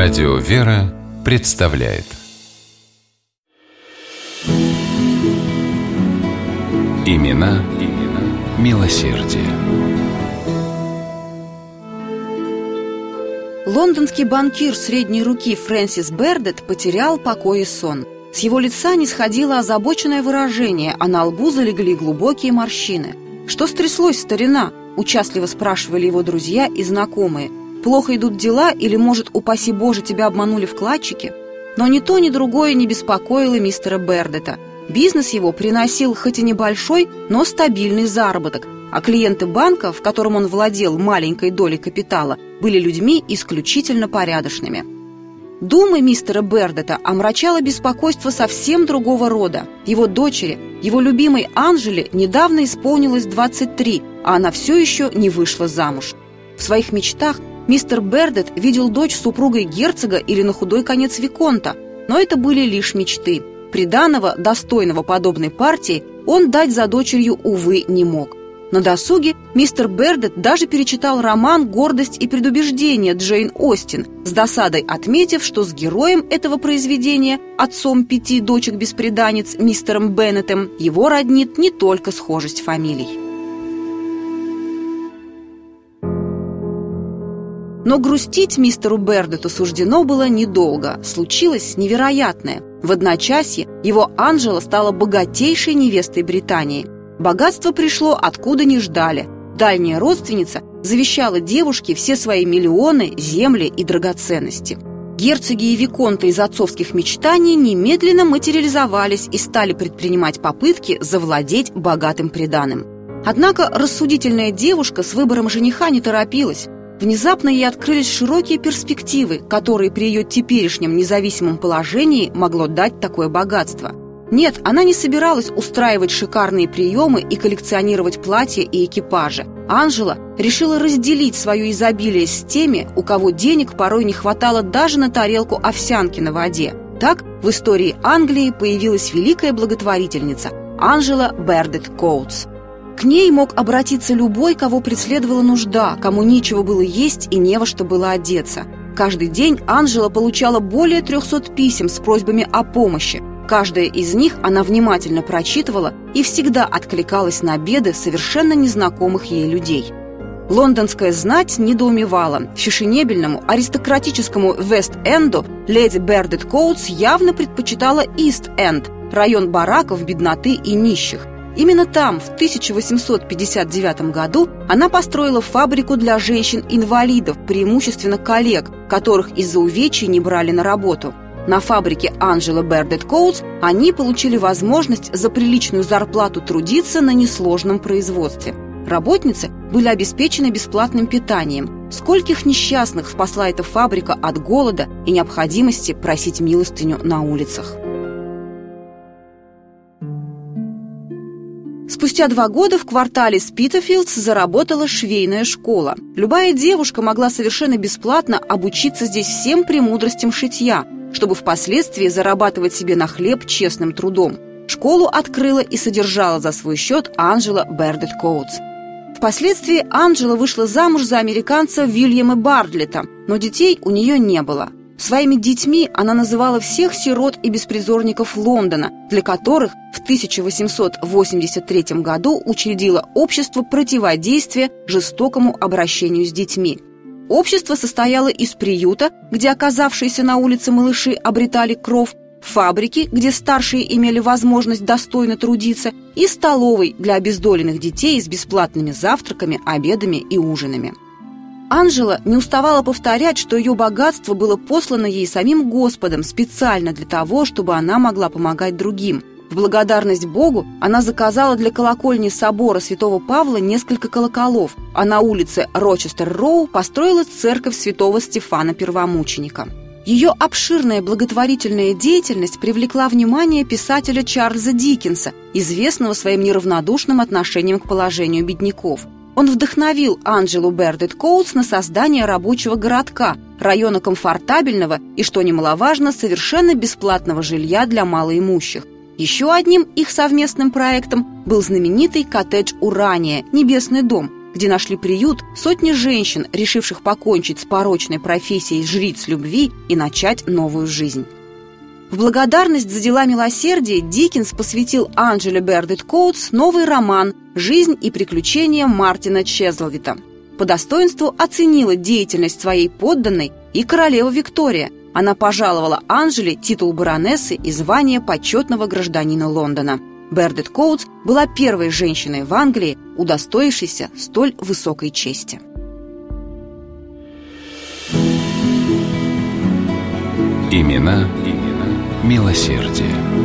Радио «Вера» представляет Имена, имена милосердие. Лондонский банкир средней руки Фрэнсис Бердет потерял покой и сон. С его лица не сходило озабоченное выражение, а на лбу залегли глубокие морщины. «Что стряслось, старина?» – участливо спрашивали его друзья и знакомые. «Плохо идут дела или, может, упаси Боже, тебя обманули вкладчики?» Но ни то, ни другое не беспокоило мистера Бердета. Бизнес его приносил хоть и небольшой, но стабильный заработок, а клиенты банка, в котором он владел маленькой долей капитала, были людьми исключительно порядочными. Думы мистера Бердета омрачало беспокойство совсем другого рода. Его дочери, его любимой Анжеле, недавно исполнилось 23, а она все еще не вышла замуж. В своих мечтах мистер Бердет видел дочь супругой герцога или на худой конец Виконта, но это были лишь мечты. Приданого, достойного подобной партии, он дать за дочерью, увы, не мог. На досуге мистер Бердет даже перечитал роман «Гордость и предубеждение» Джейн Остин, с досадой отметив, что с героем этого произведения, отцом пяти дочек-беспреданниц мистером Беннетом, его роднит не только схожесть фамилий. Но грустить мистеру Бердету суждено было недолго. Случилось невероятное. В одночасье его Анжела стала богатейшей невестой Британии – Богатство пришло откуда не ждали. Дальняя родственница завещала девушке все свои миллионы, земли и драгоценности. Герцоги и виконты из отцовских мечтаний немедленно материализовались и стали предпринимать попытки завладеть богатым приданым. Однако рассудительная девушка с выбором жениха не торопилась. Внезапно ей открылись широкие перспективы, которые при ее теперешнем независимом положении могло дать такое богатство – нет, она не собиралась устраивать шикарные приемы и коллекционировать платья и экипажи. Анжела решила разделить свое изобилие с теми, у кого денег порой не хватало даже на тарелку овсянки на воде. Так в истории Англии появилась великая благотворительница Анжела Бердет Коутс. К ней мог обратиться любой, кого преследовала нужда, кому нечего было есть и не во что было одеться. Каждый день Анжела получала более 300 писем с просьбами о помощи, Каждое из них она внимательно прочитывала и всегда откликалась на беды совершенно незнакомых ей людей. Лондонская знать недоумевала. Фешенебельному, аристократическому Вест-Энду леди Бердет Коутс явно предпочитала Ист-Энд, район бараков, бедноты и нищих. Именно там, в 1859 году, она построила фабрику для женщин-инвалидов, преимущественно коллег, которых из-за увечий не брали на работу – на фабрике Анжела Бердет Коутс они получили возможность за приличную зарплату трудиться на несложном производстве. Работницы были обеспечены бесплатным питанием. Скольких несчастных спасла эта фабрика от голода и необходимости просить милостыню на улицах. Спустя два года в квартале Спитофилдс заработала швейная школа. Любая девушка могла совершенно бесплатно обучиться здесь всем премудростям шитья – чтобы впоследствии зарабатывать себе на хлеб честным трудом. Школу открыла и содержала за свой счет Анжела Бердет Коутс. Впоследствии Анжела вышла замуж за американца Вильяма Бардлета, но детей у нее не было. Своими детьми она называла всех сирот и беспризорников Лондона, для которых в 1883 году учредила общество противодействия жестокому обращению с детьми – Общество состояло из приюта, где оказавшиеся на улице малыши обретали кров, фабрики, где старшие имели возможность достойно трудиться, и столовой для обездоленных детей с бесплатными завтраками, обедами и ужинами. Анжела не уставала повторять, что ее богатство было послано ей самим Господом специально для того, чтобы она могла помогать другим – в благодарность Богу она заказала для колокольни собора святого Павла несколько колоколов, а на улице Рочестер-Роу построила церковь святого Стефана Первомученика. Ее обширная благотворительная деятельность привлекла внимание писателя Чарльза Диккенса, известного своим неравнодушным отношением к положению бедняков. Он вдохновил Анджелу Бердет Коутс на создание рабочего городка, района комфортабельного и, что немаловажно, совершенно бесплатного жилья для малоимущих. Еще одним их совместным проектом был знаменитый коттедж «Урания» – «Небесный дом», где нашли приют сотни женщин, решивших покончить с порочной профессией жриц любви и начать новую жизнь. В благодарность за дела милосердия Диккенс посвятил Анджеле Бердет Коутс новый роман «Жизнь и приключения Мартина Чезлвита». По достоинству оценила деятельность своей подданной и королева Виктория. Она пожаловала Анжеле титул баронессы и звание почетного гражданина Лондона. Бердет Коутс была первой женщиной в Англии, удостоившейся столь высокой чести. Имена, имена милосердие.